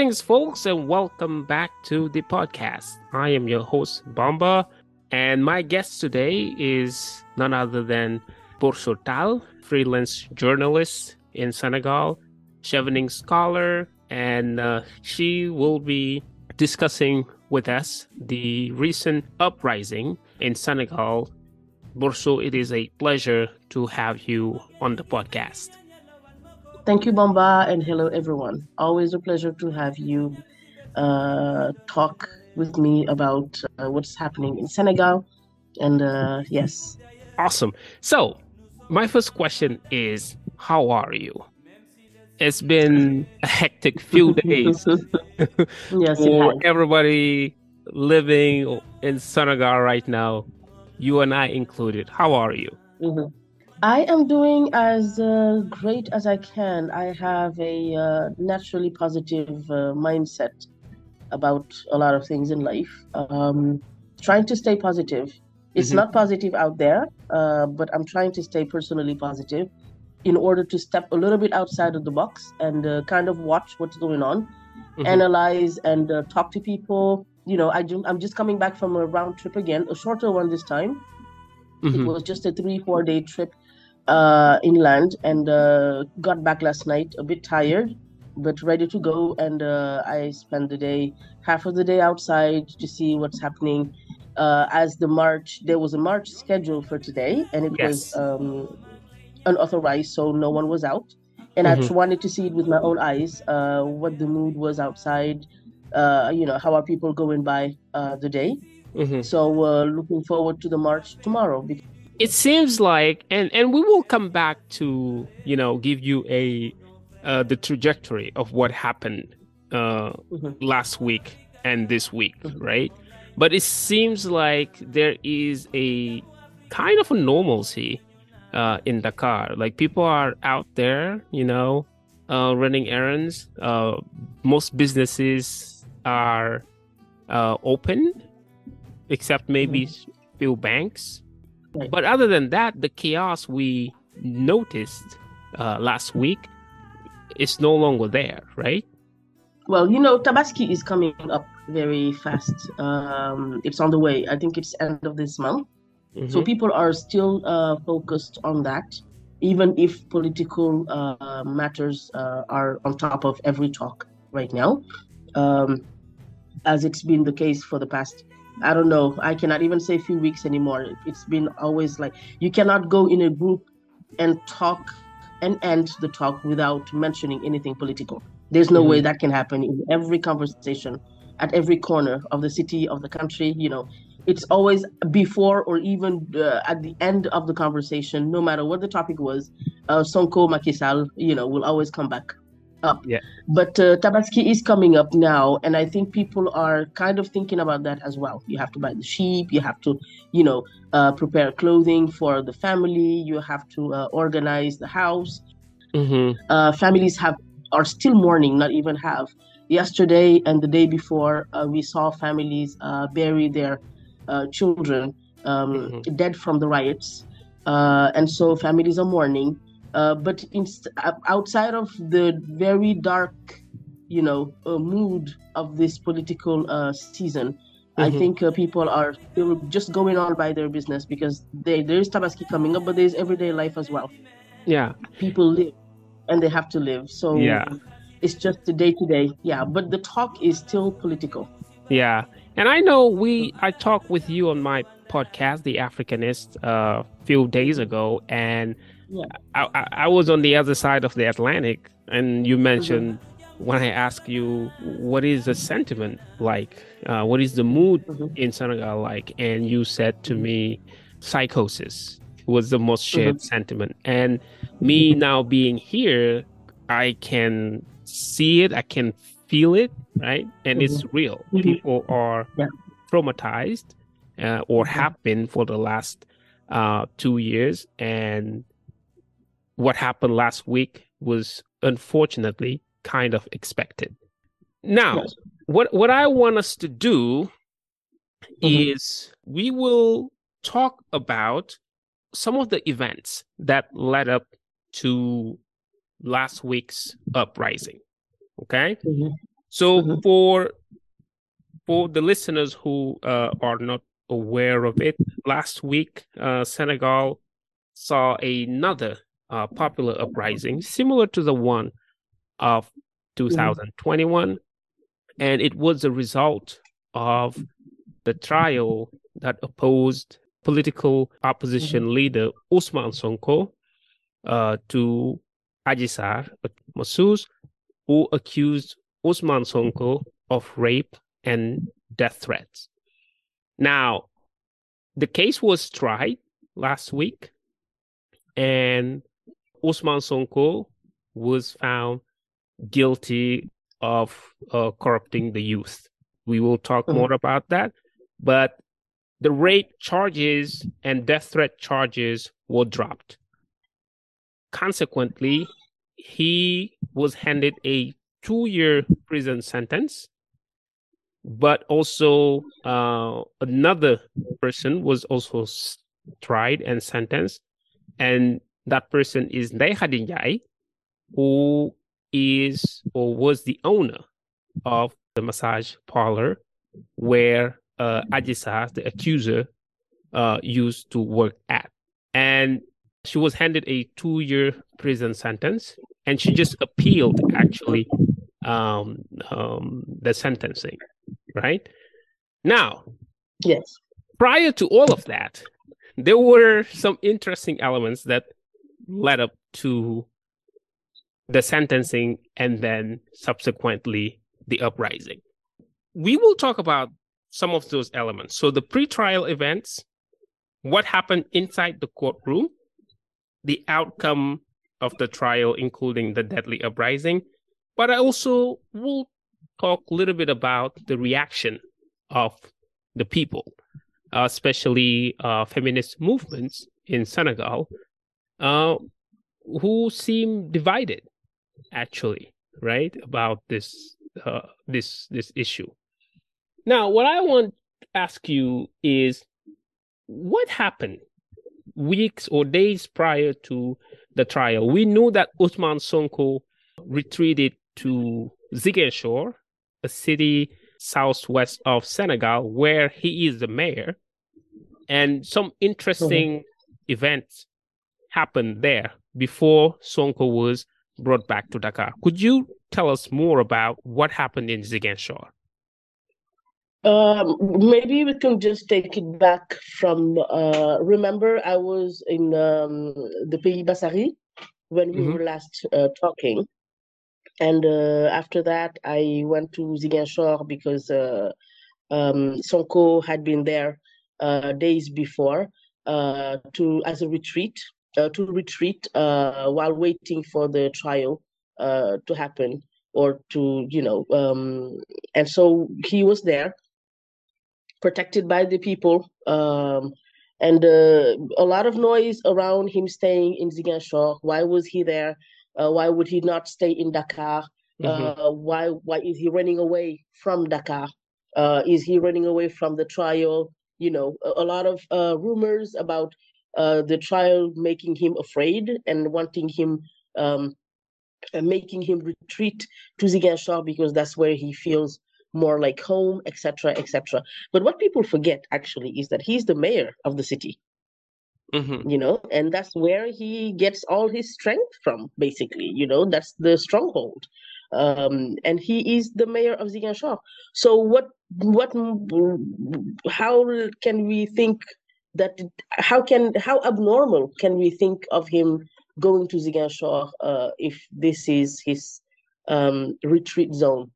Greetings, folks, and welcome back to the podcast. I am your host, Bamba, and my guest today is none other than Borso Tall, freelance journalist in Senegal, chevening scholar, and uh, she will be discussing with us the recent uprising in Senegal. Borso, it is a pleasure to have you on the podcast. Thank you, Bamba, and hello, everyone. Always a pleasure to have you uh, talk with me about uh, what's happening in Senegal. And uh, yes. Awesome. So, my first question is How are you? It's been a hectic few days yes, for everybody living in Senegal right now, you and I included. How are you? Mm-hmm. I am doing as uh, great as I can. I have a uh, naturally positive uh, mindset about a lot of things in life. Um, trying to stay positive. It's mm-hmm. not positive out there, uh, but I'm trying to stay personally positive in order to step a little bit outside of the box and uh, kind of watch what's going on, mm-hmm. analyze and uh, talk to people. You know, I do, I'm just coming back from a round trip again, a shorter one this time. Mm-hmm. It was just a three, four day trip uh, inland and uh, got back last night a bit tired but ready to go and uh, i spent the day half of the day outside to see what's happening uh, as the march there was a march scheduled for today and it yes. was um, unauthorized so no one was out and mm-hmm. i just wanted to see it with my own eyes uh, what the mood was outside uh, you know how are people going by the day mm-hmm. so looking forward to the march tomorrow because it seems like and and we will come back to you know give you a uh, the trajectory of what happened uh, mm-hmm. last week and this week mm-hmm. right but it seems like there is a kind of a normalcy uh, in dakar like people are out there you know uh, running errands uh, most businesses are uh, open except maybe mm-hmm. few banks Right. But other than that, the chaos we noticed uh, last week is no longer there, right? Well, you know, Tabaski is coming up very fast. Um, it's on the way. I think it's end of this month. Mm-hmm. So people are still uh, focused on that, even if political uh, matters uh, are on top of every talk right now, um, as it's been the case for the past I don't know. I cannot even say a few weeks anymore. It's been always like you cannot go in a group and talk and end the talk without mentioning anything political. There's no mm-hmm. way that can happen in every conversation, at every corner of the city, of the country. You know, it's always before or even uh, at the end of the conversation, no matter what the topic was. Uh, Sonko Macky Sall, you know, will always come back up. Yeah. But uh, Tabaski is coming up now, and I think people are kind of thinking about that as well. You have to buy the sheep, you have to, you know, uh, prepare clothing for the family, you have to uh, organize the house. Mm-hmm. Uh, families have are still mourning, not even have. Yesterday and the day before, uh, we saw families uh, bury their children um, mm-hmm. dead from the riots, and so families are mourning. Uh, but inst- outside of the very dark, you know, uh, mood of this political uh, season, mm-hmm. I think uh, people are still just going on by their business because they, there is Tabaski coming up, but there's everyday life as well. Yeah, people live, and they have to live. So yeah, it's just the day to day. Yeah, but the talk is still political. Yeah, and I know we I talked with you on my podcast, The Africanist, a uh, few days ago, and yeah. I, I was on the other side of the Atlantic, and you mentioned mm-hmm. when I asked you what is the sentiment like, uh, what is the mood mm-hmm. in Senegal like, and you said to me, psychosis was the most shared mm-hmm. sentiment. And me mm-hmm. now being here, I can see it, I can feel it, right? And it's mm-hmm. real. Mm-hmm. People are yeah. traumatized uh, or have been for the last uh, two years, and what happened last week was unfortunately kind of expected. Now, yes. what what I want us to do mm-hmm. is we will talk about some of the events that led up to last week's uprising. Okay? Mm-hmm. So mm-hmm. for for the listeners who uh, are not aware of it, last week uh, Senegal saw another uh, popular uprising similar to the one of 2021, mm-hmm. and it was a result of the trial that opposed political opposition mm-hmm. leader Ousmane Sonko uh, to Adji Sarr Massouz, who accused Ousmane Sonko of rape and death threats. Now, the case was tried last week, and Ousmane Sonko was found guilty of uh, corrupting the youth. We will talk mm-hmm. more about that. But the rape charges and death threat charges were dropped. Consequently, he was handed a two year prison sentence, but also uh, another person was also tried and sentenced. And that person is Ndeye Khady who is or was the owner of the massage parlor where uh, Adji the accuser, uh, used to work at. And she was handed a two year prison sentence and she just appealed actually um, um, the sentencing, right? Now, yes. Prior to all of that, there were some interesting elements that led up to the sentencing and then subsequently the uprising. We will talk about some of those elements. So the pre-trial events, what happened inside the courtroom, the outcome of the trial, including the deadly uprising. But I also will talk a little bit about the reaction of the people, uh, especially uh, feminist movements in Senegal, uh, who seem divided, actually, right, about this uh, this this issue. Now, what I want to ask you is what happened weeks or days prior to the trial? We knew that Ousmane Sonko retreated to Ziguinchor, a city southwest of Senegal, where he is the mayor. And some interesting mm-hmm. events happened there before Sonko was brought back to Dakar. Could you tell us more about what happened in Ziguinchor? Um, maybe we can just take it back from. Uh, remember, I was in um, the Pays Bassari when we mm-hmm. were last uh, talking, and uh, after that, I went to Ziguinchor because uh, um, Sonko had been there uh, days before uh, to as a retreat to retreat while waiting for the trial to happen or to you know um, and so he was there protected by the people. Um, and uh, a lot of noise around him staying in Ziguinchor. Why was he there? Uh, why would he not stay in Dakar? Mm-hmm. Uh, why why is he running away from Dakar? Uh, is he running away from the trial? You know, a, a lot of uh, rumors about uh, the trial making him afraid and wanting him, um, making him retreat to Ziguinchor because that's where he feels more like home, etc., etc. But what people forget actually is that he's the mayor of the city. Mm-hmm. You know, and that's where he gets all his strength from, basically. You know, that's the stronghold. Um, and he is the mayor of Ziguinchor. So what what how can we think that how can how abnormal can we think of him going to Ziguinchor uh, if this is his um, retreat zone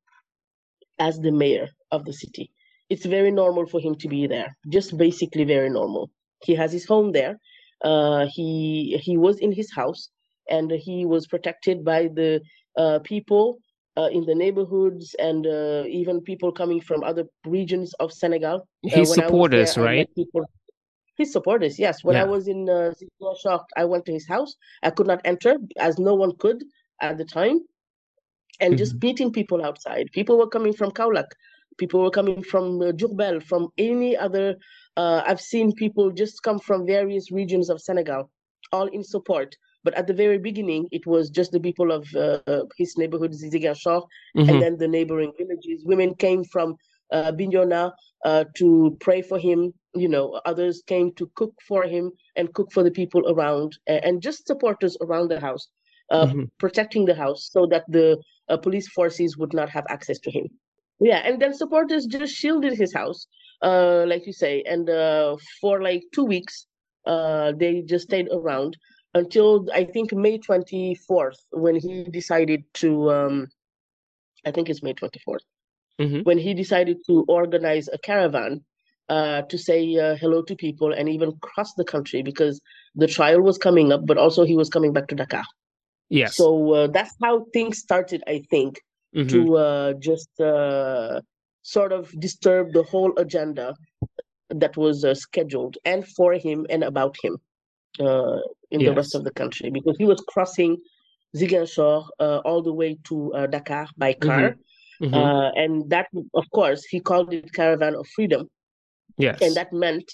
as the mayor of the city. It's very normal for him to be there, just basically very normal. He has his home there. Uh, he he was in his house, and he was protected by the uh, people uh, in the neighborhoods and uh, even people coming from other regions of Senegal. Uh, his supporters, there, right? People, his supporters, yes. When yeah. I was in uh, shocked, I went to his house. I could not enter as no one could at the time and mm-hmm. just beating people outside. People were coming from Kaolack, people were coming from uh, Diourbel, from any other. Uh, I've seen people just come from various regions of Senegal, all in support But at the very beginning, it was just the people of uh, his neighborhood, Ziguinchor, mm-hmm. and then the neighboring villages. Women came from uh, Bignona uh, to pray for him. You know, others came to cook for him and cook for the people around, and just supporters around the house, uh, mm-hmm. protecting the house so that the uh, police forces would not have access to him. Yeah, and then supporters just shielded his house, uh, like you say, and uh, for like two weeks, uh, they just stayed around until I think May 24th when he decided to. Um, I think it's May 24th mm-hmm. when he decided to organize a caravan uh, to say uh, hello to people and even cross the country because the trial was coming up, but also he was coming back to Dakar. Yes. So uh, that's how things started, I think, mm-hmm. to uh, just uh, sort of disturb the whole agenda that was uh, scheduled and for him and about him uh, in yes. the rest of the country because he was crossing Ziguinchor uh, all the way to Dakar by car. Mm-hmm. Mm-hmm. and that, of course, he called it Caravan of Freedom. Yes. And that meant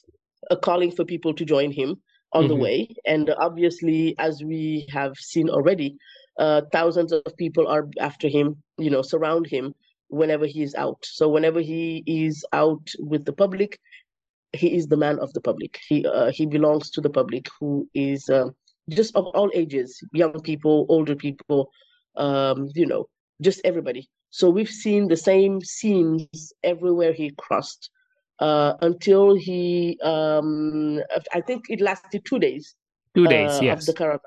a calling for people to join him on mm-hmm. the way. And obviously, as we have seen already, uh, thousands of people are after him, you know, surround him whenever he is out. So whenever he is out with the public, he is the man of the public. He uh, he belongs to the public, who is uh, just of all ages, young people, older people, um, you know, just everybody. So we've seen the same scenes everywhere he crossed uh, until he, um, I think it lasted two days. Two days, uh, yes. Of the caravan.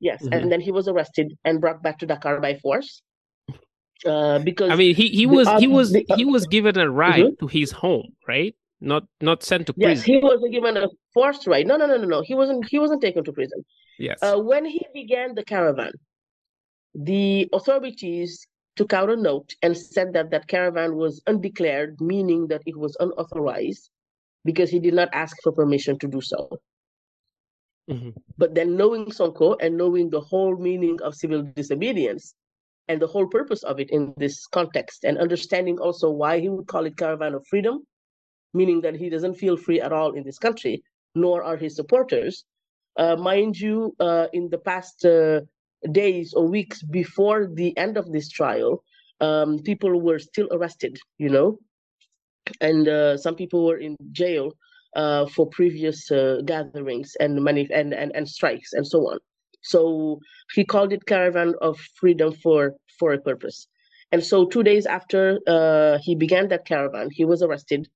Yes, mm-hmm. and then he was arrested and brought back to Dakar by force. Uh, because I mean, he, he was he was the, he was given a ride mm-hmm. to his home, right? Not not sent to prison. Yes, he was given a forced ride. No, no, no, no, no. He wasn't he wasn't taken to prison. Yes. Uh, when he began the caravan, the authorities took out a note and said that that caravan was undeclared, meaning that it was unauthorized because he did not ask for permission to do so. Mm-hmm. But then knowing Sonko and knowing the whole meaning of civil disobedience and the whole purpose of it in this context and understanding also why he would call it caravan of freedom, meaning that he doesn't feel free at all in this country, nor are his supporters. Uh, mind you, uh, in the past uh, days or weeks before the end of this trial, um, people were still arrested, you know, and uh, some people were in jail uh, for previous uh, gatherings and money and, and and strikes and so on. So he called it Caravan of Freedom for for a purpose. And so two days after uh, he began that caravan, he was arrested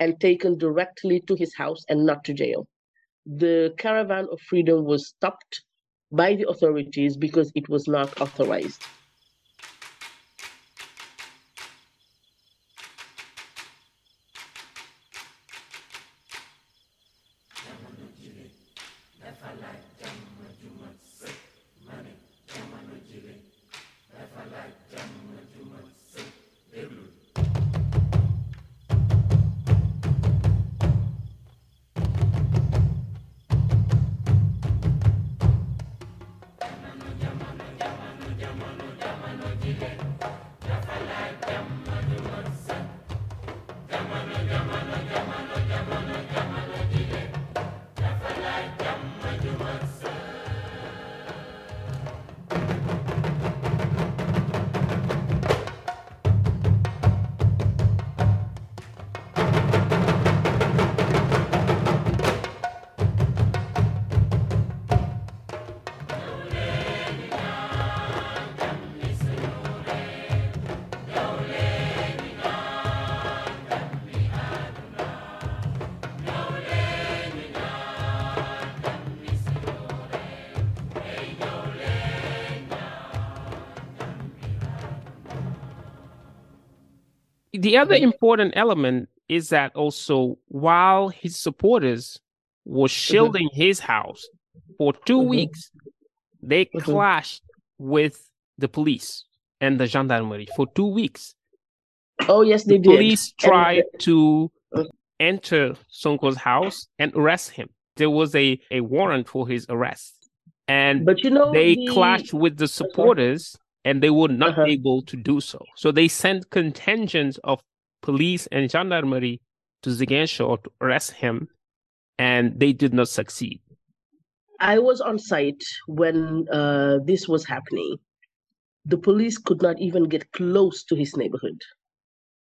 and taken directly to his house and not to jail. The Caravan of Freedom was stopped by the authorities because it was not authorized. The other important element is that also while his supporters were mm-hmm. shielding mm-hmm. his house for 2 mm-hmm. weeks, they mm-hmm. clashed with the police and the gendarmerie for two weeks. Oh yes, they the did. Police tried and... to uh. enter Sonko's house and arrest him. There was a, a warrant for his arrest, and but you know they the... clashed with the supporters and they were not uh-huh. able to do so. So they sent contingents of police and gendarmerie to Ziguinchor to arrest him, and they did not succeed. I was on site when uh, this was happening. The police could not even get close to his neighborhood.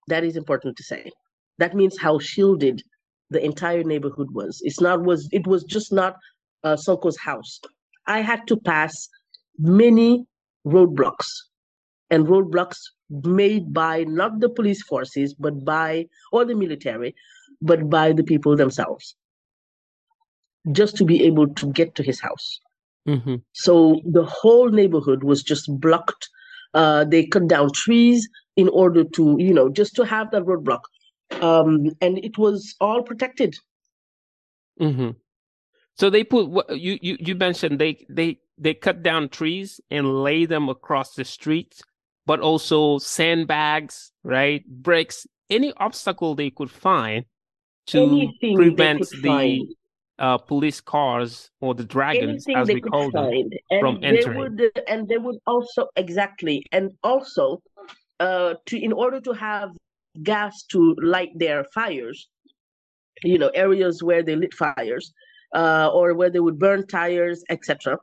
That is important to say. That means how shielded the entire neighborhood was. It's not was it was just not uh, Sonko's house. I had to pass many roadblocks. And roadblocks made by not the police forces but by or the military but by the people themselves just to be able to get to his house. Mm-hmm. so the whole neighborhood was just blocked. Uh, they cut down trees in order to you know just to have that roadblock. Um, and it was all protected. Mm-hmm. So they put what you, you you mentioned they they they cut down trees and lay them across the street but also sandbags right bricks any obstacle they could find to Anything prevent the find. uh, police cars or the dragons, anything as they we call them, and from they entering. would and they would also exactly and also uh to in order to have gas to light their fires you know areas where they lit fires uh or where they would burn tires etc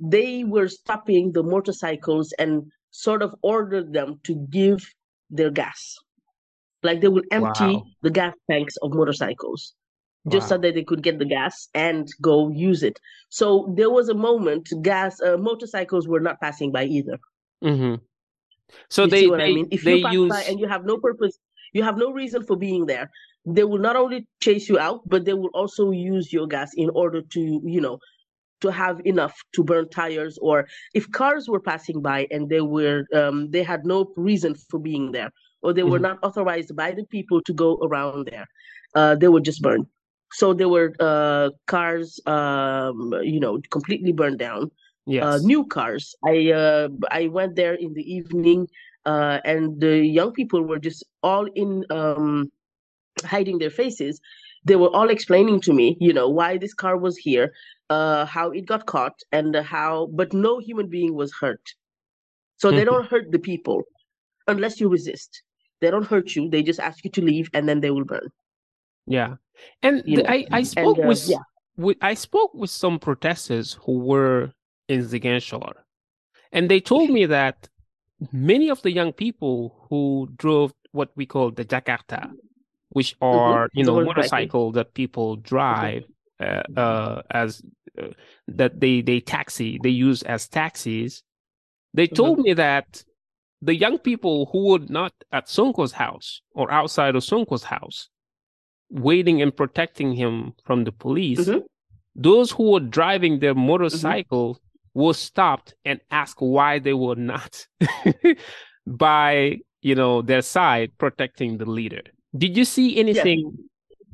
they were stopping the motorcycles and sort of ordered them to give their gas like they will empty Wow. the gas tanks of motorcycles just so that they could get the gas and go use it. So there was a moment gas uh, motorcycles were not passing by either. hmm So you they see what they, I mean? If they you pass use by and you have no purpose, you have no reason for being there. They will not only chase you out, but they will also use your gas in order to, you know, to have enough to burn tires. Or if cars were passing by and they were, um, they had no reason for being there, or they were Mhm. not authorized by the people to go around there, uh, they would just burn. So there were uh, cars, um, you know, completely burned down yes. uh, new cars. I uh, I went there in the evening, uh, and the young people were just all in um, hiding their faces. They were all explaining to me, you know, why this car was here, uh, how it got caught, and how. But no human being was hurt. So they Mhm. don't hurt the people unless you resist. They don't hurt you. They just ask you to leave, and then they will burn. Yeah, and the, I I spoke uh, with, yeah. with I spoke with some protesters who were in Ziguinchor, and they told me that many of the young people who drove what we call the Jakarta, which are you Mm-hmm. the know motorcycle. that people drive uh, uh, as uh, that they they taxi they use as taxis. They Mm-hmm. told me that the young people who were not at Sonko's house or outside of Sonko's house, waiting and protecting him from the police, Mhm. those who were driving their Mm-hmm. motorcycle were stopped and asked why they were not by you know their side protecting the leader. Did you see anything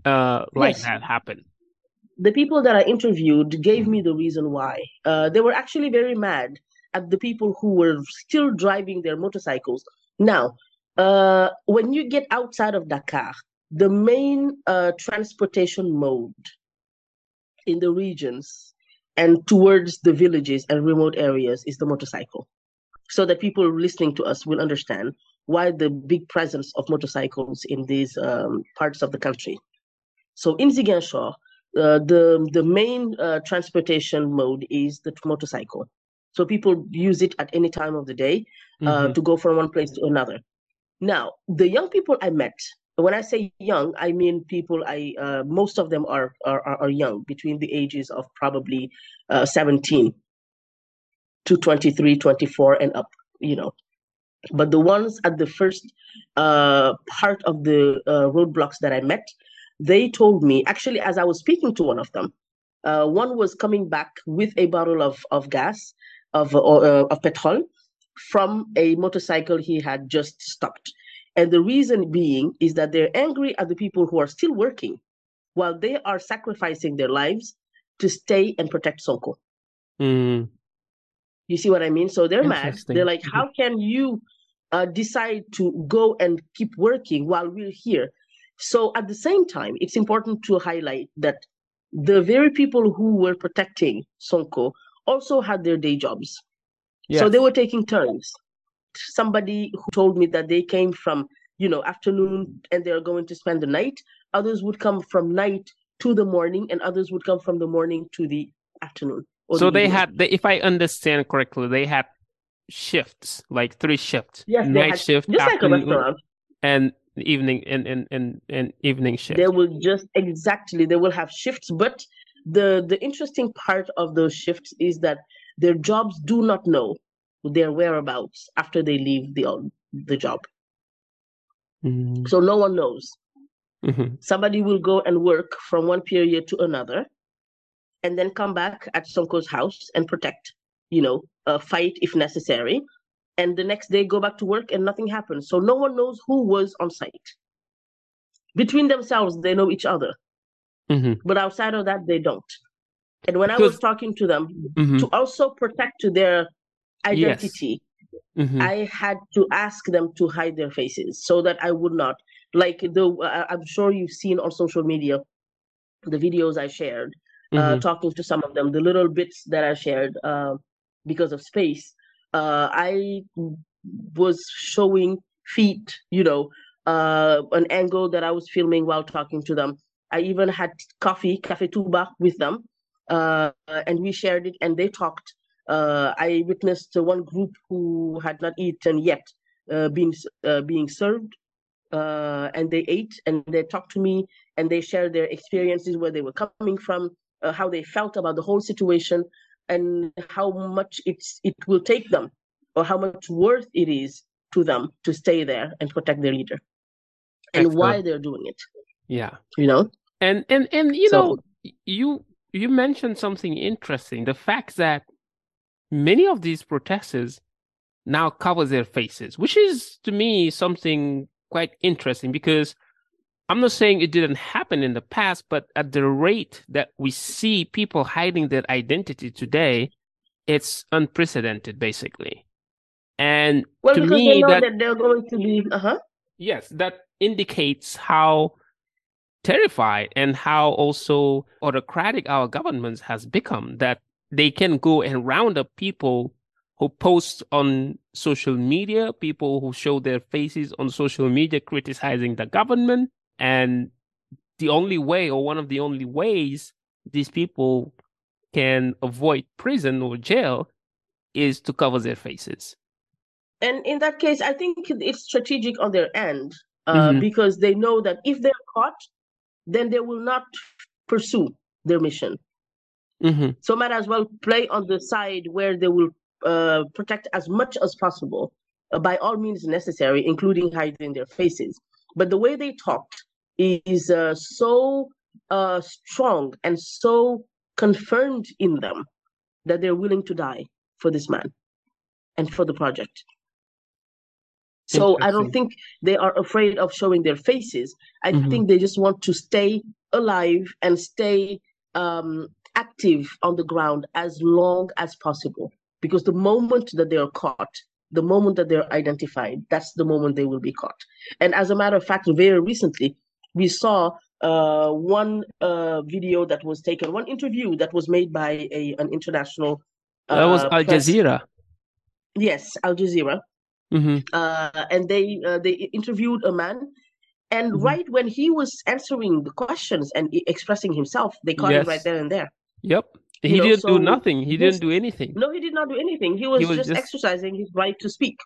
uh, like Yes. that happen? the people that I interviewed gave me the reason why. Uh, they were actually very mad at the people who were still driving their motorcycles. Now, uh, when you get outside of Dakar, the main uh, transportation mode in the regions and towards the villages and remote areas is the motorcycle. So that people listening to us will understand why the big presence of motorcycles in these um, parts of the country. So in Ziguinchor, uh, the the main uh, transportation mode is the motorcycle. So people use it at any time of the day uh, Mhm. to go from one place to another. Now, the young people I met, when I say young, I mean people I uh, most of them are, are are are young, between the ages of probably uh, 17 to 23, 24 and up, you know. But the ones at the first uh, part of the uh, roadblocks that I met, they told me actually as I was speaking to one of them, uh, one was coming back with a bottle of of gas of or, uh, of petrol from a motorcycle he had just stopped, and the reason being is that they're angry at the people who are still working, while they are sacrificing their lives to stay and protect Sonko. Mm, You see what I mean? So they're mad. They're like, how can you uh, decide to go and keep working while we're here? So at the same time, it's important to highlight that the very people who were protecting Sonko also had their day jobs. So they were taking turns. Somebody who told me that they came from, you know, afternoon and they're going to spend the night. Others would come from night to the morning, and others would come from the morning to the afternoon. So they had, they, if I understand correctly, they had shifts, like three shifts. yes, night had, shift, just like a afternoon, restaurant. and evening and and and, and evening shift. They will just exactly they will have shifts, but the the interesting part of those shifts is that their jobs do not know their whereabouts after they leave the the job. Mm, So no one knows. mhm. Somebody will go and work from one period to another, and then come back at Sonko's house and protect, you know, uh, fight if necessary. And the next day go back to work and nothing happens. So no one knows who was on site. Between themselves, they know each other, Mhm. but outside of that, they don't. And when I was talking to them Mhm. to also protect their identity, Mhm. I had to ask them to hide their faces so that I would not like the. I- I'm sure you've seen on social media the videos I shared, uh, Mhm. talking to some of them, the little bits that I shared uh, because of space. Uh, I was showing feet, you know, uh, an angle that I was filming while talking to them. I even had coffee, cafe Touba, with them, uh, and we shared it, and they talked. Uh, I witnessed one group who had not eaten yet, uh, being uh, being served, uh, and they ate, and they talked to me, and they shared their experiences, where they were coming from, uh, how they felt about the whole situation, and how much it's it will take them, or how much worth it is to them to stay there and protect their leader, and why they're doing it. Yeah. You know, And and and you So- know, you you mentioned something interesting. The fact that many of these protesters now cover their faces, which is to me something quite interesting because I'm not saying it didn't happen in the past, but at the rate that we see people hiding their identity today, it's unprecedented, basically. And well, to because me, they know that that, they're going to be, uh huh. Yes, that indicates how terrified and how also autocratic our governments has become that they can go and round up people who post on social media, people who show their faces on social media criticizing the government. And the only way, or one of the only ways these people can avoid prison or jail is to cover their faces. And in that case, I think it's strategic on their end uh, Mhm. because they know that if they're caught, then they will not pursue their mission. hmm So might as well play on the side where they will uh, protect as much as possible uh, by all means necessary, including hiding their faces. But the way they talked is uh, so uh, strong and so confirmed in them that they're willing to die for this man and for the project. So I don't think they are afraid of showing their faces. I Mhm. think they just want to stay alive and stay um, active on the ground as long as possible. Because the moment that they are caught, the moment that they're identified, that's the moment they will be caught. And as a matter of fact, very recently, we saw uh, one uh, video that was taken, one interview that was made by a an international. That was uh, Al Jazeera. Yes, Al Jazeera hmm uh, and they uh, they interviewed a man and Mhm. right when he was answering the questions and expressing himself they caught him right there and there Yep. He know, didn't do so nothing. He didn't do anything. no he did not do anything he was, was just, just- exercising his right to speak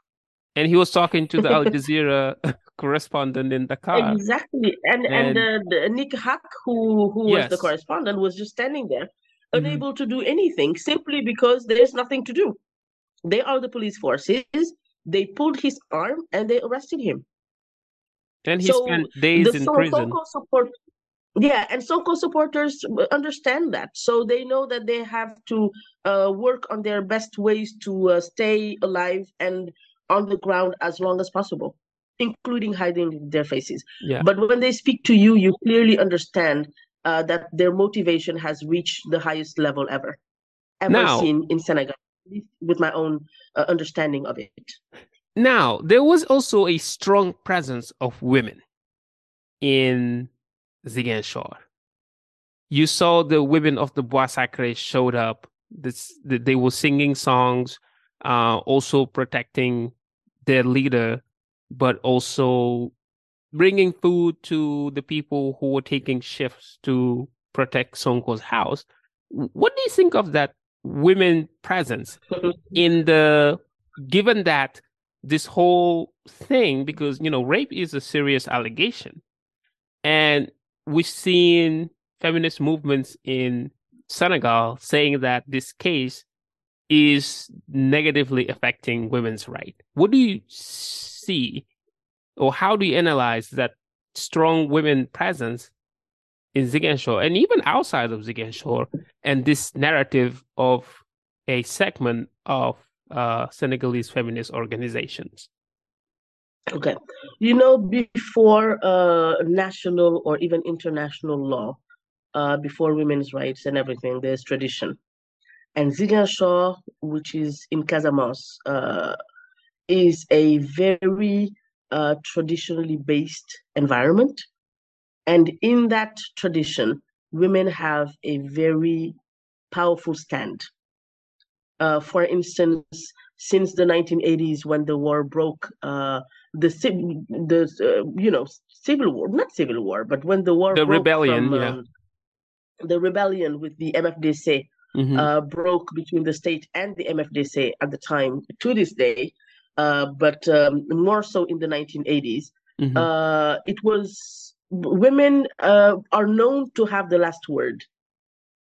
And he was talking to the Al Jazeera correspondent in Dakar. exactly and and, uh, the, Nick Haque who who was the correspondent was just standing there Mhm. unable to do anything simply because there's nothing to do they are the police forces they pulled his arm and they arrested him And he So, spent days the in Son- prison. Support, yeah, and Sonko supporters understand that, so they know that they have to uh, work on their best ways to uh, stay alive and on the ground as long as possible, including hiding their faces. Yeah. But when they speak to you, you clearly understand uh, that their motivation has reached the highest level ever, ever Now- seen in Senegal, with my own uh, understanding of it. Now, there was also a strong presence of women in Ziguinchor. You saw the women of the Bois Sacré showed up. This, they were singing songs, uh, also protecting their leader, but also bringing food to the people who were taking shifts to protect Sonko's house. what do you think of that women presence in the given that this whole thing because you know rape is a serious allegation and we've seen feminist movements in Senegal saying that this case is negatively affecting women's right. What do you see or how do you analyze that strong women presence in Ziguinchor and even outside of Ziguinchor and this narrative of a segment of uh, Senegalese feminist organizations? Okay. You know, before uh, national or even international law, uh, before women's rights and everything, there's tradition. And Ziguinchor, which is in Casamance, uh, is a very uh, traditionally based environment. And in that tradition, women have a very powerful stand. Uh, for instance, since the 1980s, when the war broke, uh, the the uh, you know civil war, not civil war, but when the war the rebellion, from, yeah. Um, the rebellion with the MFDC mm-hmm. uh, broke between the state and the MFDC at the time to this day, uh, but um, more so in the 1980s. Mm-hmm. Uh, it was women uh, are known to have the last word.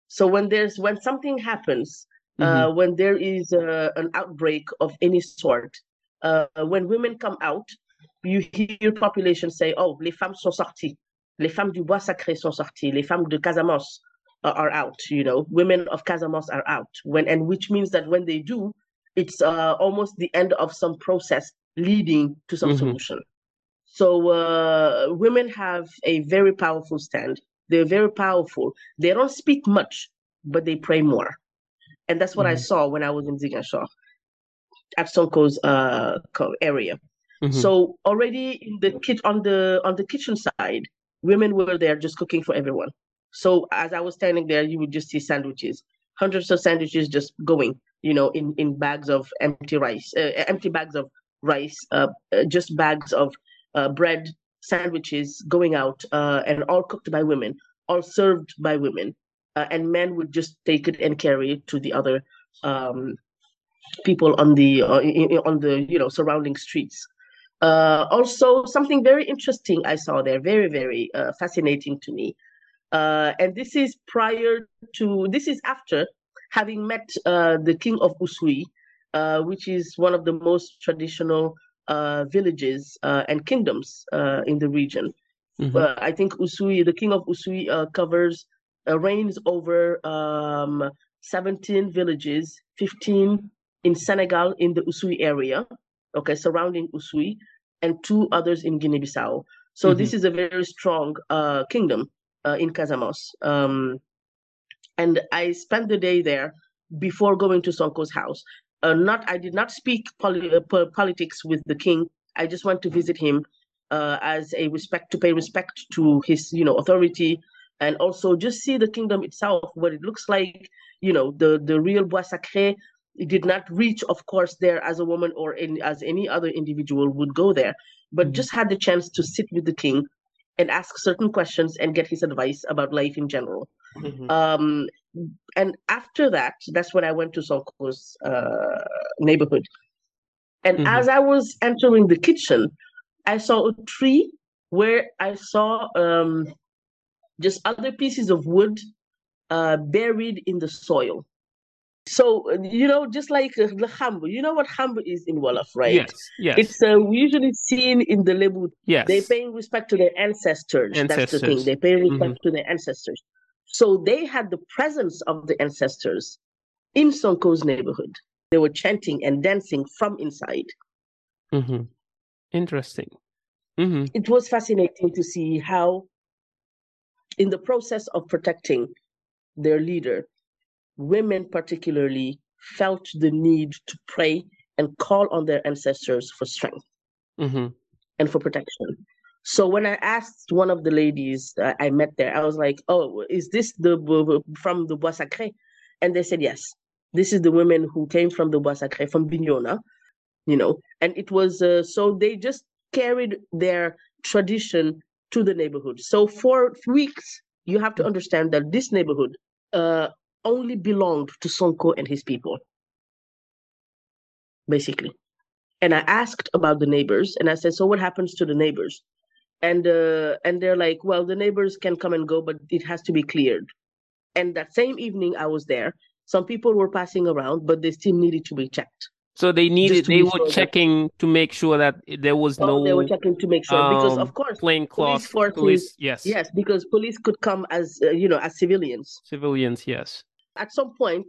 So when there's when something happens, uh, mm-hmm. when there is uh, an outbreak of any sort, when women come out, you hear population say, "Oh, les femmes sont sorties." les femmes du bois sacré sont sorties, les femmes de Casamance are out, you know, women of Casamance are out. When and which means that when they do, it's uh, almost the end of some process leading to some mm-hmm. solution. So uh, women have a very powerful stand. They're very powerful. They don't speak much, but they pray more, and that's what mm-hmm. I saw when I was in Ziguinchor at Sonko's uh, area. Mm-hmm. So already in the kit on the on the kitchen side, women were there just cooking for everyone. So as I was standing there, you would just see sandwiches, hundreds of sandwiches just going, you know, in in bags of empty rice, uh, empty bags of rice, uh, uh, just bags of uh, bread, sandwiches going out, uh, and all cooked by women, all served by women, uh, and men would just take it and carry it to the other um, people on the on the you know surrounding streets. Uh, also, something very interesting I saw there, very, very uh, fascinating to me. Uh, and this is prior to, this is after having met uh, the king of Oussouye, uh, which is one of the most traditional uh, villages and kingdoms in the region. Mm-hmm. I think Oussouye, the king of Oussouye, covers, reigns over um, 17 villages, 15 in Senegal in the Oussouye area, okay, surrounding Oussouye, and two others in Guinea-Bissau. So mm-hmm. this is a very strong uh, kingdom uh, in Casamance. Um, and I spent the day there before going to Sonko's house. Uh, not, I did not speak poli- uh, politics with the king. I just went to visit him uh, as a respect to pay respect to his, you know, authority, and also just see the kingdom itself, what it looks like. You know, the the real Bois Sacré did not reach, of course, there as a woman or in, as any other individual would go there, but mm-hmm. just had the chance to sit with the king and ask certain questions and get his advice about life in general. Mm-hmm. Um, and after that, that's when I went to Sonko's uh, neighborhood. And mm-hmm. as I was entering the kitchen, I saw a tree where I saw um, just other pieces of wood uh, buried in the soil. So you know, just like uh, the hambu, you know what hambu is in Wolof, right? Yes, yes. It's uh, usually seen in the Lebu. Yes, they paying respect to their ancestors. ancestors. That's the thing. They pay respect mm-hmm. to their ancestors. So they had the presence of the ancestors in Sonko's neighborhood. They were chanting and dancing from inside. Mm-hmm. Interesting. Mm-hmm. It was fascinating to see how, in the process of protecting their leader, women particularly felt the need to pray and call on their ancestors for strength mm-hmm. and for protection. So when I asked one of the ladies that I met there, I was like, "Oh, is this the from the Bois Sacré?" And they said, "Yes, this is the women who came from the Bois Sacré from Bignona, you know." And it was uh, so they just carried their tradition to the neighborhood. So for weeks, you have to understand that this neighborhood uh, only belonged to Sonko and his people, basically. And I asked about the neighbors, and I said, "So what happens to the neighbors?" And uh, and they're like, "Well, the neighbors can come and go, but it has to be cleared." And that same evening, I was there. Some people were passing around, but they still needed to be checked. So they needed, they were sure checking that, to make sure that there was oh, no. They were checking to make sure um, because, of course, plain clothes. Police forces, police, yes, yes, because police could come as uh, you know as civilians. Civilians, yes. At some point,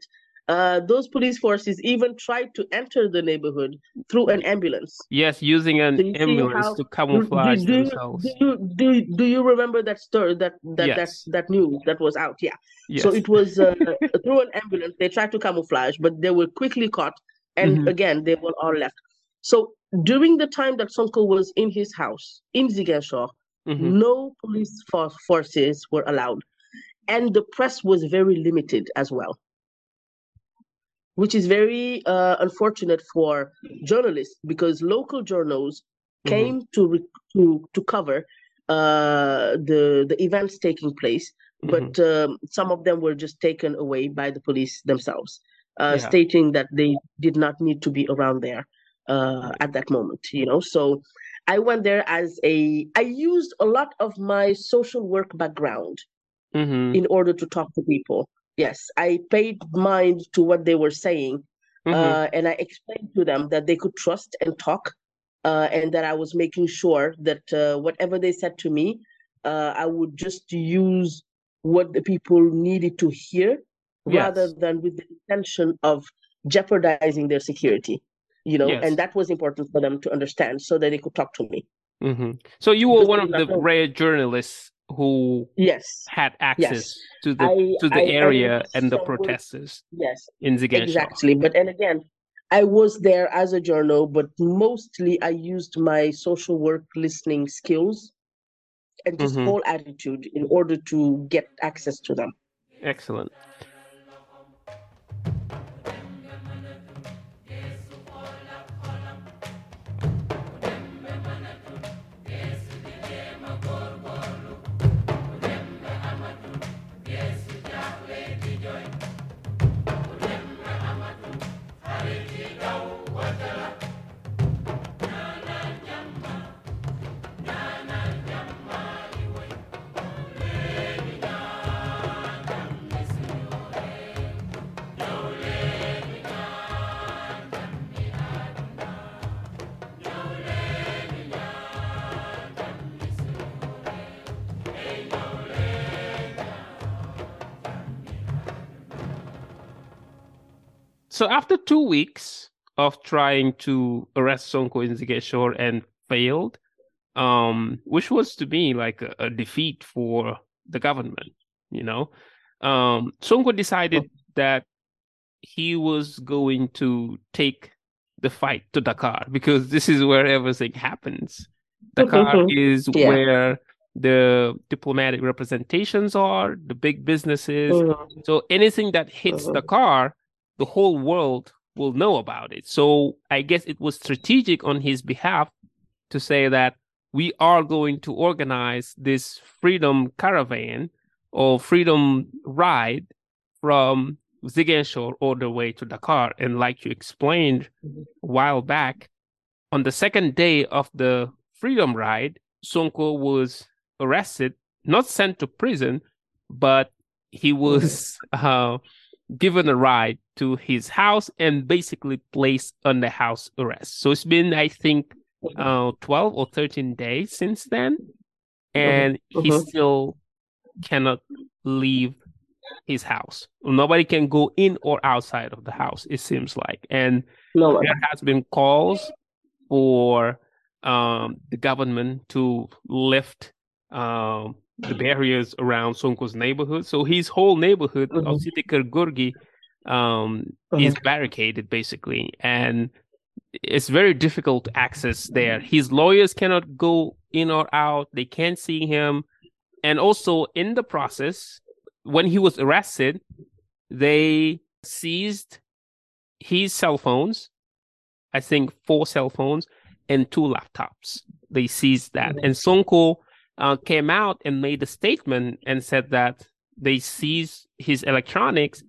uh, those police forces even tried to enter the neighborhood through an ambulance. Yes, using an so ambulance how, to camouflage do, do, themselves. Do you, do, do you remember that story, that that yes. that, that news that was out? Yeah. Yes. So it was uh, through an ambulance. They tried to camouflage, but they were quickly caught and mm-hmm. again, they were all left. So during the time that Sonko was in his house in Ziguinchor, mm-hmm. no police for- forces were allowed. And the press was very limited as well, which is very uh, unfortunate for journalists because local journals mm-hmm. came to, re- to, to cover uh, the, the events taking place, mm-hmm. but um, some of them were just taken away by the police themselves uh, yeah. stating that they did not need to be around there uh, at that moment. You know, so I went there as a. I used a lot of my social work background mm-hmm. in order to talk to people. Yes, I paid mind to what they were saying, mm-hmm. uh, and I explained to them that they could trust and talk, uh, and that I was making sure that uh, whatever they said to me, uh, I would just use what the people needed to hear yes. rather than with the intention of jeopardizing their security you know yes. and that was important for them to understand so that they could talk to me mm-hmm. so you were one of the rare journalists who yes had access yes. to the I, to the I, area I and the protesters yes in Ziguinchor. exactly but and again I was there as a journal, but mostly I used my social work listening skills and just mm-hmm. whole attitude in order to get access to them. Excellent. So after two weeks of trying to arrest Sonko in Ziguinchor and failed, um, which was to me like a, a, defeat for the government, you know, um, Sonko decided that he was going to take the fight to Dakar because this is where everything happens. Dakar mm-hmm. is yeah. where the diplomatic representations are, the big businesses. Mm-hmm. So anything that hits mm-hmm. Dakar the whole world will know about it. So I guess it was strategic on his behalf to say that we are going to organize this freedom caravan or freedom ride from Ziguinchor all the way to Dakar. And like you explained a while back, on the second day of the freedom ride, Sonko was arrested, not sent to prison, but he was uh, given a ride to his house and basically placed under house arrest. So it's been, I think, uh, 12 or 13 days since then. And uh-huh. he still cannot leave his house. Nobody can go in or outside of the house, it seems like. And no. there has been calls for um, the government to lift um, the barriers around Sonko's neighborhood. So his whole neighborhood mm-hmm. of Cité Gorgui um, mm-hmm. is barricaded basically, and it's very difficult to access there. His lawyers cannot go in or out; they can't see him, and also in the process, when he was arrested, they seized his cell phones. I think four cell phones and two laptops. They seized that, mm-hmm. and Sonko uh, came out and made a statement and said that they seized his electronics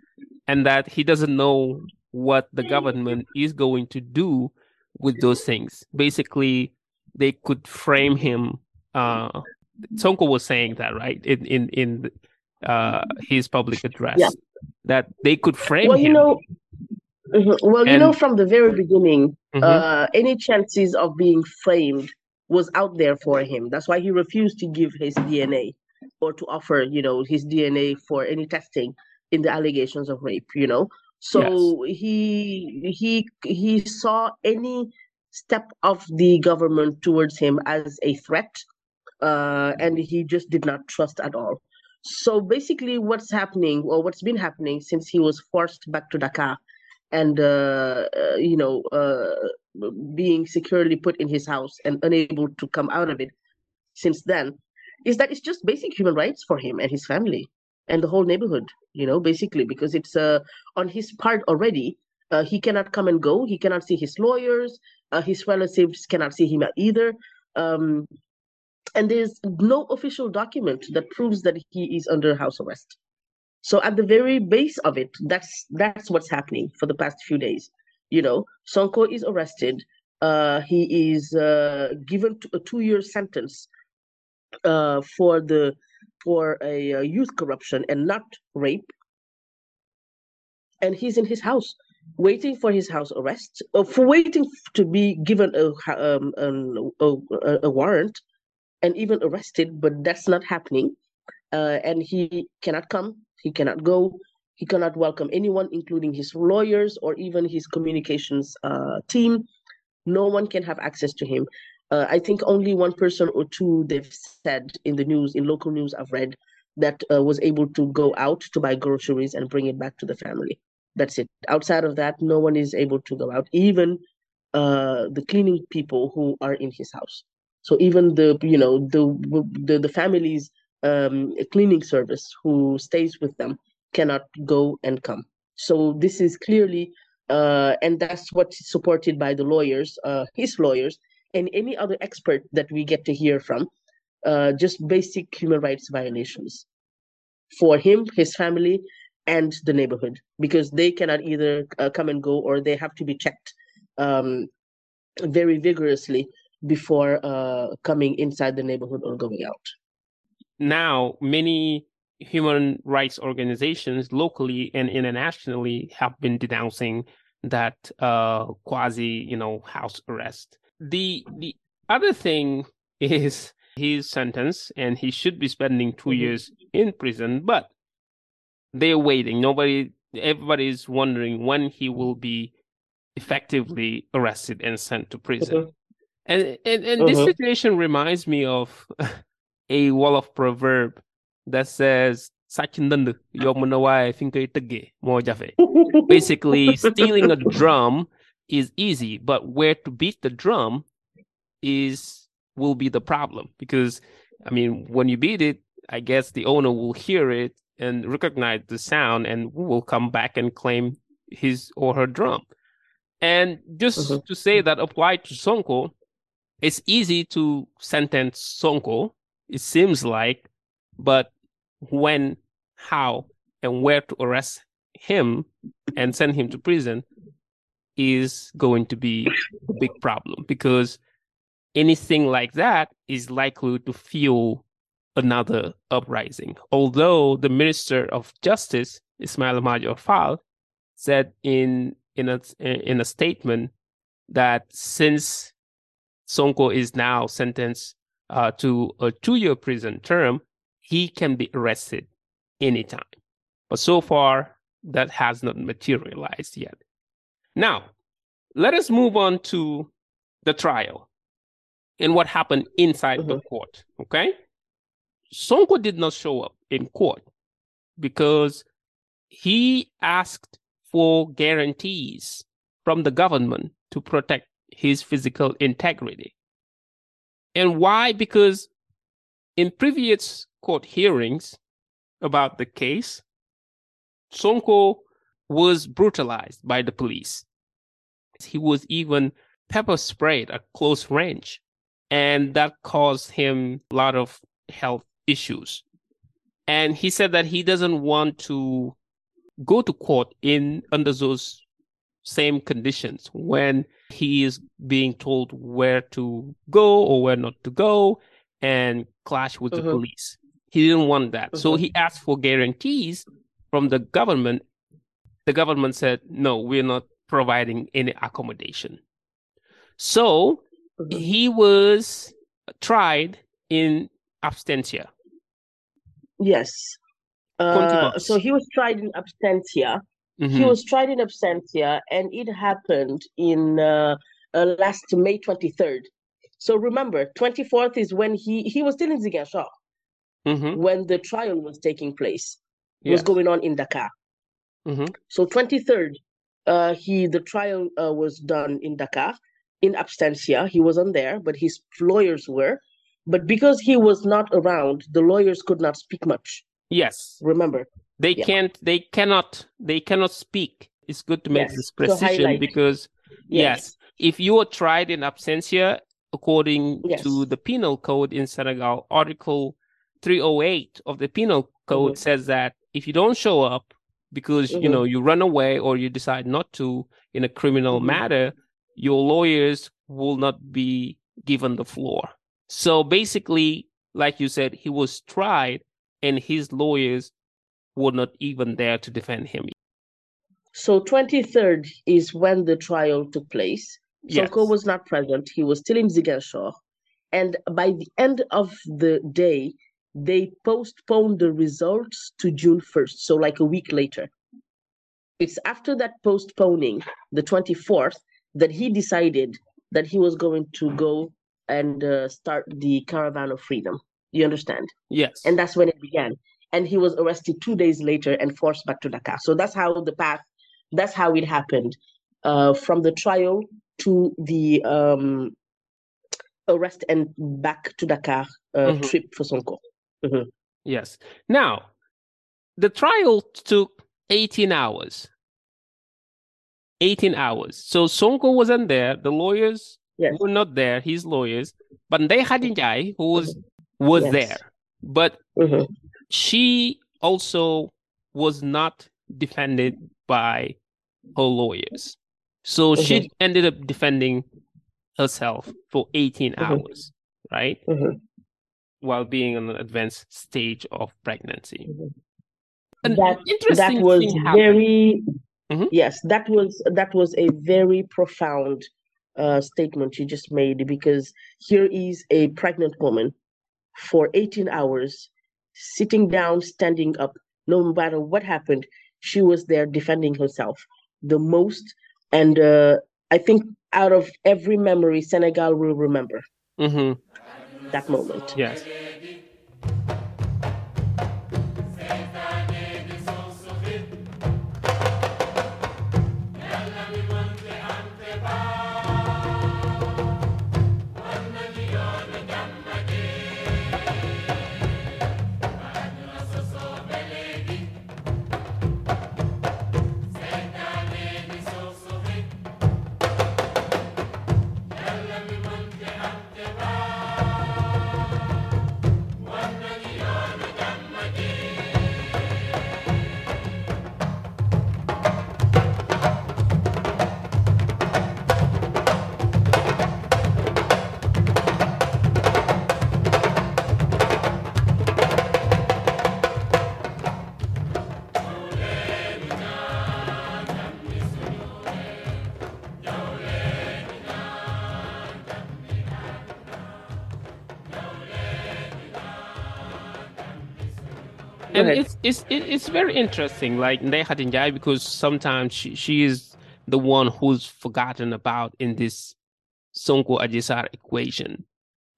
and that he doesn't know what the government is going to do with those things. Basically, they could frame him. Uh, Sonko was saying that right in in in uh, his public address yeah. that they could frame well, him. You know, mm-hmm. well, and, you know, from the very beginning, mm-hmm. uh, any chances of being framed was out there for him. That's why he refused to give his DNA or to offer, you know, his DNA for any testing in the allegations of rape. You know, so yes. he he he saw any step of the government towards him as a threat, uh, and he just did not trust at all. So basically, what's happening, or what's been happening since he was forced back to Dakar, and uh, uh, you know, uh, being securely put in his house and unable to come out of it since then, is that it's just basic human rights for him and his family and the whole neighborhood. You know, basically because it's uh, on his part already. Uh, he cannot come and go. He cannot see his lawyers. Uh, his relatives cannot see him either. Um, and there's no official document that proves that he is under house arrest. So at the very base of it, that's that's what's happening for the past few days. You know, Sonko is arrested. Uh, he is uh, given a two-year sentence uh, for the for a, a, youth corruption and not rape. And he's in his house, waiting for his house arrest, or uh, for waiting to be given a um, a, a, a warrant and even arrested, but that's not happening. Uh, and he cannot come, he cannot go, he cannot welcome anyone, including his lawyers or even his communications uh, team. No one can have access to him. Uh, I think only one person or two they've said in the news, in local news I've read, that uh, was able to go out to buy groceries and bring it back to the family. That's it. Outside of that, no one is able to go out, even uh, the cleaning people who are in his house. So even the you know the the, the family's um, cleaning service who stays with them cannot go and come. So this is clearly, uh, and that's what's supported by the lawyers, uh, his lawyers, and any other expert that we get to hear from. Uh, just basic human rights violations for him, his family, and the neighborhood because they cannot either uh, come and go or they have to be checked um, very vigorously before uh, coming inside the neighborhood or going out. Now, many human rights organizations locally and internationally have been denouncing that uh, quasi, you know, house arrest. The the other thing is his sentence, and he should be spending 2 mm-hmm. years in prison, but they're waiting. Nobody, everybody is wondering when he will be effectively arrested and sent to prison. Mm-hmm. And and, and uh-huh. this situation reminds me of a Wolof proverb that says Basically, stealing a drum is easy, but where to beat the drum is will be the problem because I mean, when you beat it, I guess the owner will hear it and recognize the sound and will come back and claim his or her drum. And just uh-huh. to say that applied to Sonko, it's easy to sentence Sonko, it seems like, but when, how, and where to arrest him and send him to prison is going to be a big problem because anything like that is likely to fuel another uprising. Although the Minister of Justice, Ismail Madior Fall, said in in a in a statement that since Sonko is now sentenced uh, to a two-year prison term, he can be arrested anytime. But so far, that has not materialized yet. Now, let us move on to the trial and what happened inside the mm-hmm. court. Okay. Sonko did not show up in court because he asked for guarantees from the government to protect his physical integrity. And why? Because in previous court hearings about the case, Sonko was brutalized by the police. He was even pepper sprayed at close range, and that caused him a lot of health issues. And he said that he doesn't want to go to court in under those same conditions when he is being told where to go or where not to go and clash with mm-hmm. the police. He didn't want that. Mm-hmm. So he asked for guarantees from the government. The government said, no, we're not providing any accommodation. So mm-hmm. he was tried in absentia. Yes. Uh, so he was tried in absentia. Mm-hmm. He was tried in absentia, and it happened in uh, uh, last May 23rd. So remember, 24th is when he he was still in Ziguinchor mm-hmm. when the trial was taking place. It yes. was going on in Dakar. Mm-hmm. So 23rd, uh, he the trial uh, was done in Dakar in absentia. He wasn't there, but his lawyers were. But because he was not around, the lawyers could not speak much. Yes. Remember. They yeah. can't they cannot they cannot speak. It's good to make yes. this precision because yes. yes. if you are tried in absentia according yes. to the penal code in Senegal, article 308 of the penal code mm-hmm. says that if you don't show up because mm-hmm. you know you run away or you decide not to in a criminal mm-hmm. matter, your lawyers will not be given the floor. So basically, like you said, he was tried and his lawyers were not even there to defend him. So 23rd is when the trial took place. Yes. Sonko was not present. He was still in Ziguinchor. And by the end of the day, they postponed the results to June 1st, so like a week later. It's after that postponing, the 24th, that he decided that he was going to go and uh, start the caravan of freedom. You understand? Yes. And that's when it began. And he was arrested two days later and forced back to Dakar. So that's how the path, that's how it happened uh, from the trial to the um, arrest and back to Dakar uh, mm-hmm. trip for Sonko. Mm-hmm. Yes. Now, the trial took 18 hours. 18 hours. So Sonko wasn't there. The lawyers yes. were not there, his lawyers. But Ndeye Khady who was mm-hmm was yes. there, but mm-hmm. she also was not defended by her lawyers. So mm-hmm. she ended up defending herself for 18 mm-hmm. hours, right? While being in an advanced stage of pregnancy. Mm-hmm. That, that was very mm-hmm. yes, that was that was a very profound uh, statement you just made because here is a pregnant woman for 18 hours, sitting down, standing up, no matter what happened, she was there defending herself the most. And uh, I think out of every memory, Senegal will remember mm-hmm. That moment. Yes. It's it's it's very interesting, like Khady because sometimes she, she is the one who's forgotten about in this Sonko Adji Sarr equation,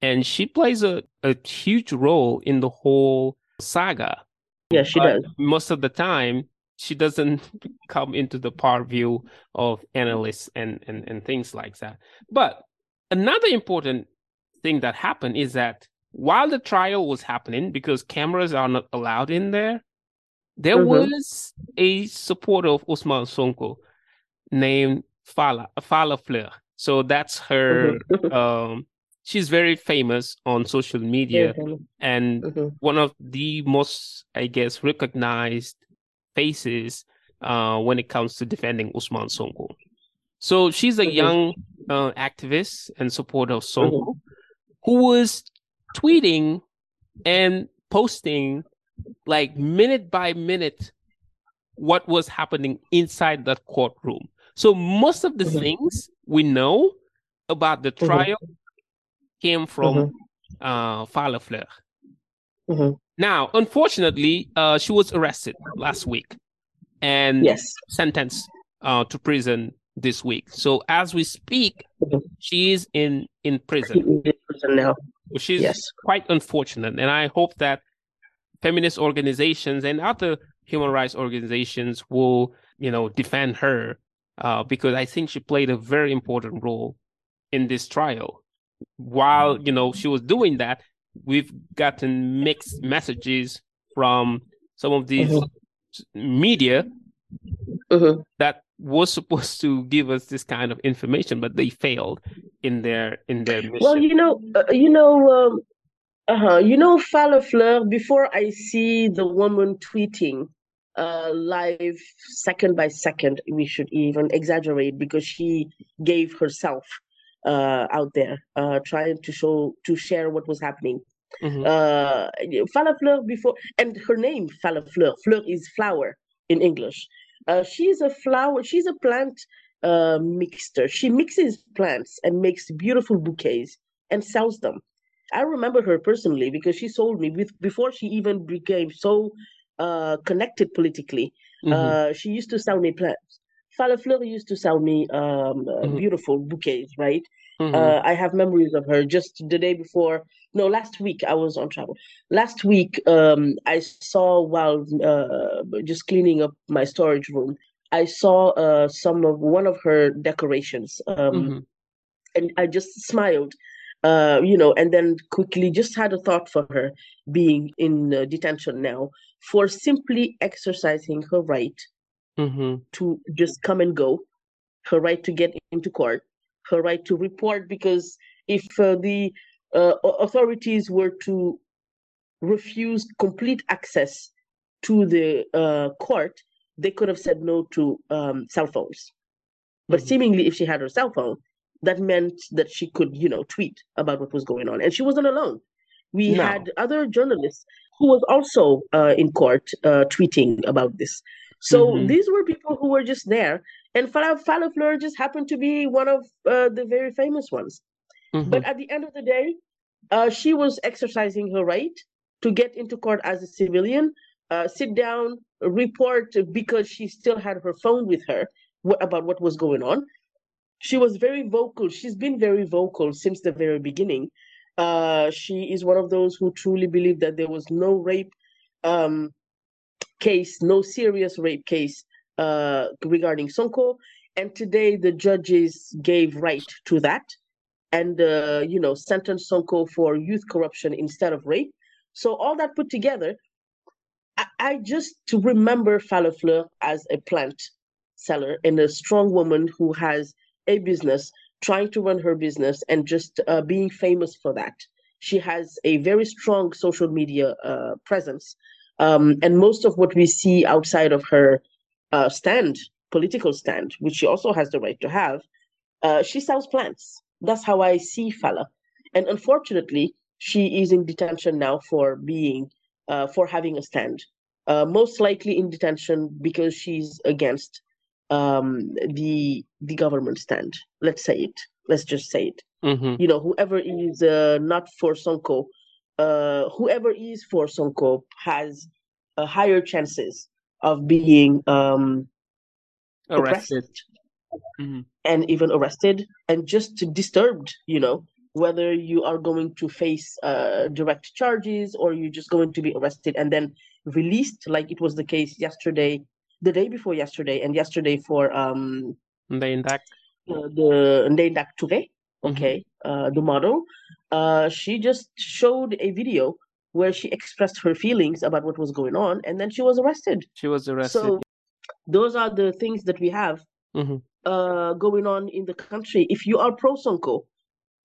and she plays a, a huge role in the whole saga. Yeah, she but does. Most of the time, she doesn't come into the view of analysts and, and and things like that. But another important thing that happened is that while the trial was happening, because cameras are not allowed in there, there mm-hmm. was a supporter of Ousmane Sonko named Fala Fala Fleur. So that's her. Mm-hmm. um, she's very famous on social media mm-hmm. and one of the most, I guess, recognized faces uh, when it comes to defending Ousmane Sonko. So she's a mm-hmm. young uh, activist and supporter of Sonko mm-hmm. who was tweeting and posting like minute by minute what was happening inside that courtroom. So most of the mm-hmm. things we know about the mm-hmm. trial mm-hmm. came from mm-hmm. uh, Fala Fleur. Mm-hmm. Now, unfortunately, uh, she was arrested last week and yes. sentenced uh, to prison this week. So as we speak, mm-hmm. she is in in prison. In prison now. Which is yes. quite unfortunate. And I hope that feminist organizations and other human rights organizations will, you know, defend her uh, because I think she played a very important role in this trial. While you know she was doing that, we've gotten mixed messages from some of these mm-hmm. media mm-hmm. that was supposed to give us this kind of information, but they failed in their in their mission. Well, you know, uh, you know, um, uh-huh, you know, Fala Fleur. Before I see the woman tweeting uh, live second by second, we should even exaggerate because she gave herself uh, out there, uh, trying to show to share what was happening. Mm-hmm. Uh, Fala Fleur before, and her name Fala Fleur. Fleur is flower in English. Uh, she's a flower. She's a plant uh, mixer. She mixes plants and makes beautiful bouquets and sells them. I remember her personally because she sold me with before she even became so uh, connected politically. Mm-hmm. Uh, she used to sell me plants. Fala Fleur used to sell me um, uh, mm-hmm. beautiful bouquets, right? Mm-hmm. Uh, I have memories of her. Just the day before, no, last week I was on travel. Last week, um, I saw while uh, just cleaning up my storage room, I saw uh, some of one of her decorations, um, mm-hmm. and I just smiled, uh, you know, and then quickly just had a thought for her being in uh, detention now for simply exercising her right mm-hmm. to just come and go, her right to get into court, her right to report because if uh, the uh, authorities were to refuse complete access to the uh, court, they could have said no to um, cell phones. But mm-hmm. seemingly, if she had her cell phone, that meant that she could, you know, tweet about what was going on. And she wasn't alone. We no. had other journalists who was also uh, in court uh, tweeting about this. So mm-hmm. these were people who were just there and Fala Fleur just happened to be one of uh, the very famous ones. Mm-hmm. But at the end of the day, uh, she was exercising her right to get into court as a civilian, uh, sit down, report because she still had her phone with her about what was going on. She was very vocal. She's been very vocal since the very beginning. Uh, she is one of those who truly believe that there was no rape um, case, no serious rape case uh, regarding Sonko. And today the judges gave right to that and, uh, you know, sentenced Sonko for youth corruption instead of rape. So all that put together, I, I just remember Fala Fleur as a plant seller and a strong woman who has a business, trying to run her business and just uh, being famous for that. She has a very strong social media uh, presence. Um, and most of what we see outside of her uh, stand, political stand, which she also has the right to have, uh, she sells plants. That's how I see Fala. And unfortunately, she is in detention now for being, uh, for having a stand. Uh, most likely in detention because she's against um, the the government stand. Let's say it. Let's just say it. Mm-hmm. You know, whoever is uh, not for Sonko, uh, whoever is for Sonko has higher chances of being um, arrested mm-hmm. and even arrested and just disturbed you know whether you are going to face uh, direct charges or you're just going to be arrested and then released like it was the case yesterday the day before yesterday and yesterday for um. Uh, the Ndendak Touré, okay, mm-hmm. uh, the model, uh, she just showed a video where she expressed her feelings about what was going on, and then she was arrested. She was arrested. So those are the things that we have mm-hmm. uh, going on in the country. If you are pro Sonko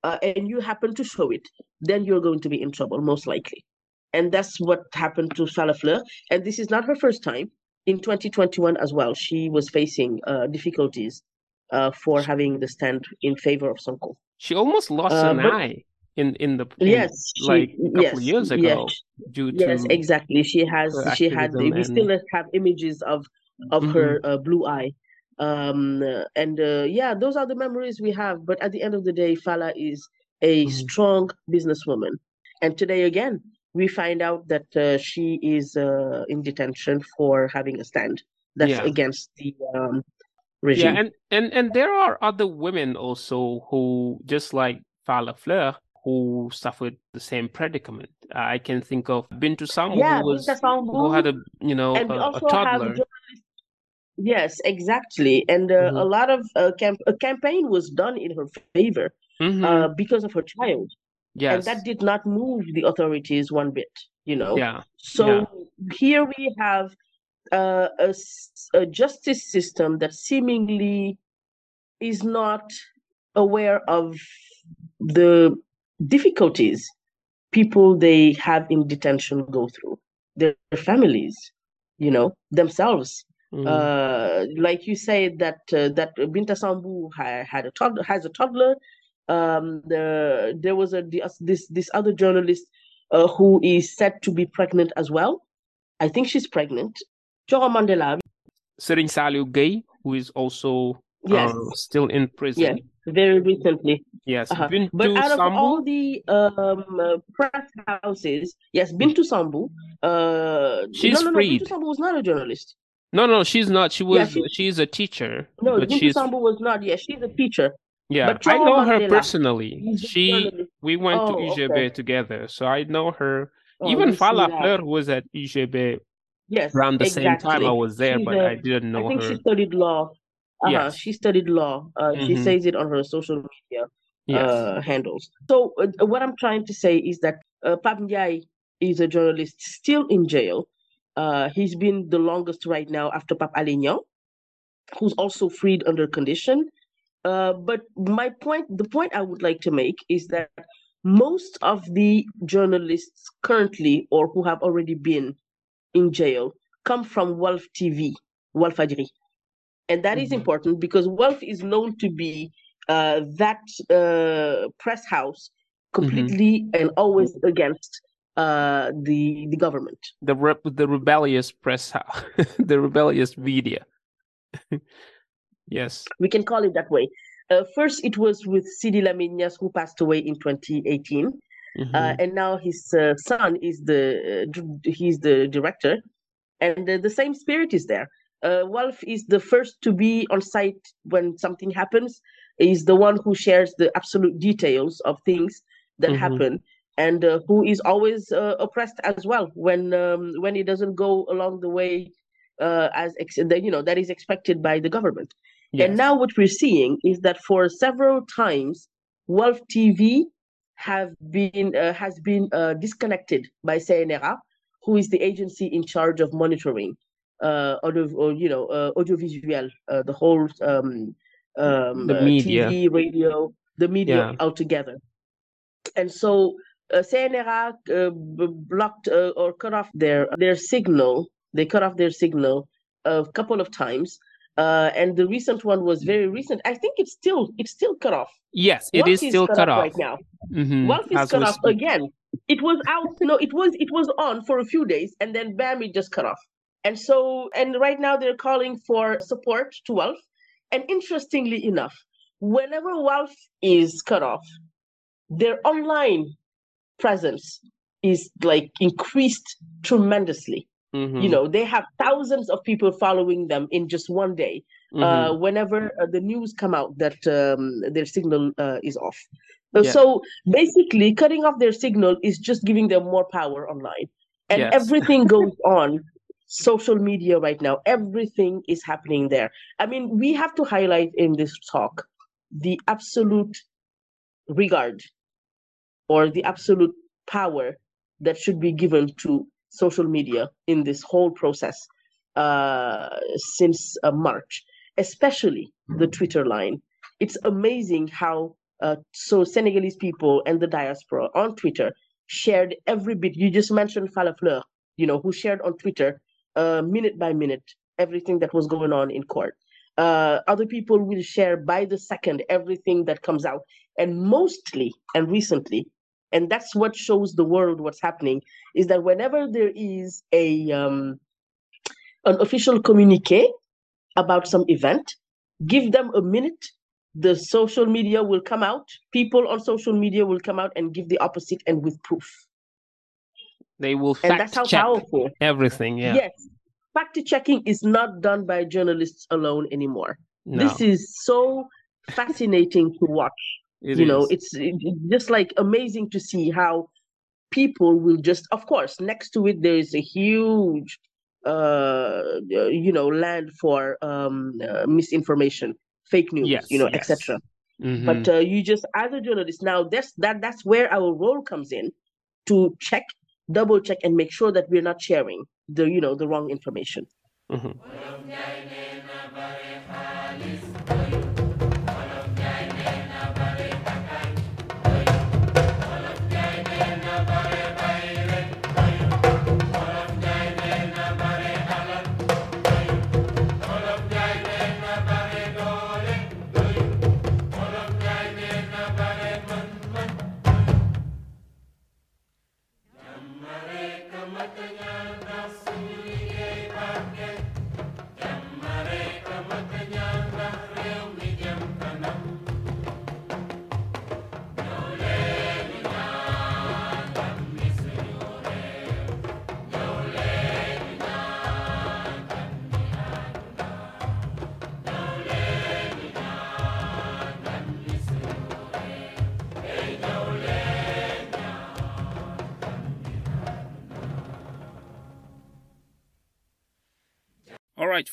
uh, and you happen to show it, then you're going to be in trouble, most likely. And that's what happened to Fala Fleur. And this is not her first time. In 2021 as well, she was facing uh, difficulties uh, for having the stand in favor of Sonko. She almost lost uh, an but, eye in in the in, yes she, like a couple yes, years ago yes, due to yes exactly she has she had we still have images of of mm-hmm. her uh, blue eye um and uh, yeah those are the memories we have but at the end of the day fala is a mm-hmm. strong businesswoman and today again we find out that uh, she is uh, in detention for having a stand that's yeah. against the um, regime yeah and, and and there are other women also who just like Fala Fleur who suffered the same predicament. I can think of Bintou Sambou, yeah, who, was, Sambou, who had a you know a, a, toddler. Yes, exactly, and uh, mm-hmm. a lot of uh, camp- a campaign was done in her favor mm-hmm. uh, because of her child. Yes, and that did not move the authorities one bit. You know. Yeah. So yeah. here we have uh, a, a justice system that seemingly is not aware of the difficulties people they have in detention go through their families you know themselves mm. uh, like you say that uh, that Bintou Sambou had, had a toddler, has a toddler um, the, there was a this this other journalist uh, who is said to be pregnant as well I think she's pregnant Thioro Mandela Serigne Saliou Guèye, who is also yes. Uh, still in prison yes very recently. Yes, uh-huh. but out of all the um, uh, press houses, yes, Bintou Sambou. Uh, she's no, no, no, freed. Sambou was not a journalist. No, no, she's not. She was. Yeah, she's, she's, a teacher. No, she's... Sambou was not. Yeah, she's a teacher. Yeah, I know her personally. She, we went oh, to UGB okay. together, so I know her. Oh, Even Fala Fleur was at UGB. Yes, around the exactly. same time I was there, she's but I didn't know I think her. she studied law. Uh-huh. Yes. She studied law. Uh, mm-hmm. She says it on her social media yes. uh, handles. So uh, what I'm trying to say is that uh, Pape Ndiaye is a journalist still in jail. Uh, he's been the longest right now after Pape Alé Niang, who's also freed under condition. Uh, but my point, the point I would like to make is that most of the journalists currently or who have already been in jail come from Walf TV, Wolf Walfadjri. And that mm-hmm. is important because Walf is known to be uh, that uh, press house completely mm-hmm. and always against uh, the the government. The re- the rebellious press house, the rebellious media. yes, we can call it that way. Uh, first, it was with Sidi Lamine Niasse, who passed away in 2018, mm-hmm. uh, and now his uh, son is the he's the director, and the same spirit is there. Uh, Walf is the first to be on site when something happens is the one who shares the absolute details of things that mm-hmm. happen and uh, who is always uh, oppressed as well when um, when it doesn't go along the way uh, as ex- you know that is expected by the government. Yes. And now what we're seeing is that for several times, Walf TV have been uh, has been uh, disconnected by CNRA, who is the agency in charge of monitoring uh, audio, or, you know audiovisual, the whole um, um, the media. TV, radio, the media yeah. altogether. And so uh, CNRA uh, blocked uh, or cut off their their signal. They cut off their signal a couple of times, uh, and the recent one was very recent. I think it's still it's still cut off. Yes, it is still cut, cut off right now. Mm-hmm. Once it's As cut off speak. again, it was out. You know, it was it was on for a few days, and then bam, it just cut off. And so, and right now they're calling for support to Walf and interestingly enough, whenever Walf is cut off, their online presence is like increased tremendously. Mm-hmm. You know, they have thousands of people following them in just one day. Uh, mm-hmm. Uh, whenever uh, the news come out that um, their signal uh, is off, uh, yeah. so basically, cutting off their signal is just giving them more power online, and yes. everything goes on social media right now. Everything is happening there. I mean, we have to highlight in this talk the absolute regard or the absolute power that should be given to social media in this whole process uh, since uh, March, especially the Twitter line. It's amazing how uh, so Senegalese people and the diaspora on Twitter shared every bit. You just mentioned Fala Fleur, you know, who shared on Twitter uh, minute by minute everything that was going on in court. Uh, other people will share by the second everything that comes out. And mostly and recently, and that's what shows the world what's happening, is that whenever there is a um, an official communique about some event, give them a minute. The social media will come out. People on social media will come out and give the opposite and with proof. They will and that's how check powerful everything. Yeah. Yes. Fact checking is not done by journalists alone anymore. No, This is so fascinating to watch. It you know, is. it's it's just like amazing to see how people will just, of course, next to it, there is a huge, uh, uh, you know, land for um, uh, misinformation, fake news, Yes, you know, yes. etc. Mhm. But uh, you just, as a journalist, now that's that that's where our role comes in to check, double check, and make sure that we're not sharing the you know the wrong information. Mhm. All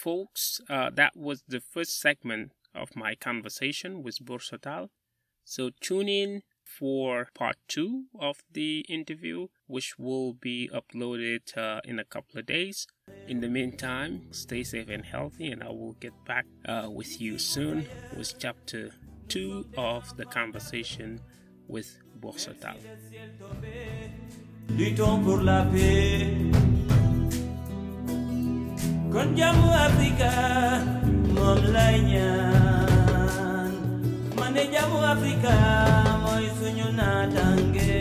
folks, uh, that was the first segment of my conversation with Borso Tall. So tune in for part two of the interview, which will be uploaded uh, in a couple of days. In the meantime, stay safe and healthy, and I will get back uh, with you soon with chapter two of the conversation with Borso Tall. Kon jàmmu Afrika moom lay ñaan. ma ne jàmmu Afrika mooy suñu naataange.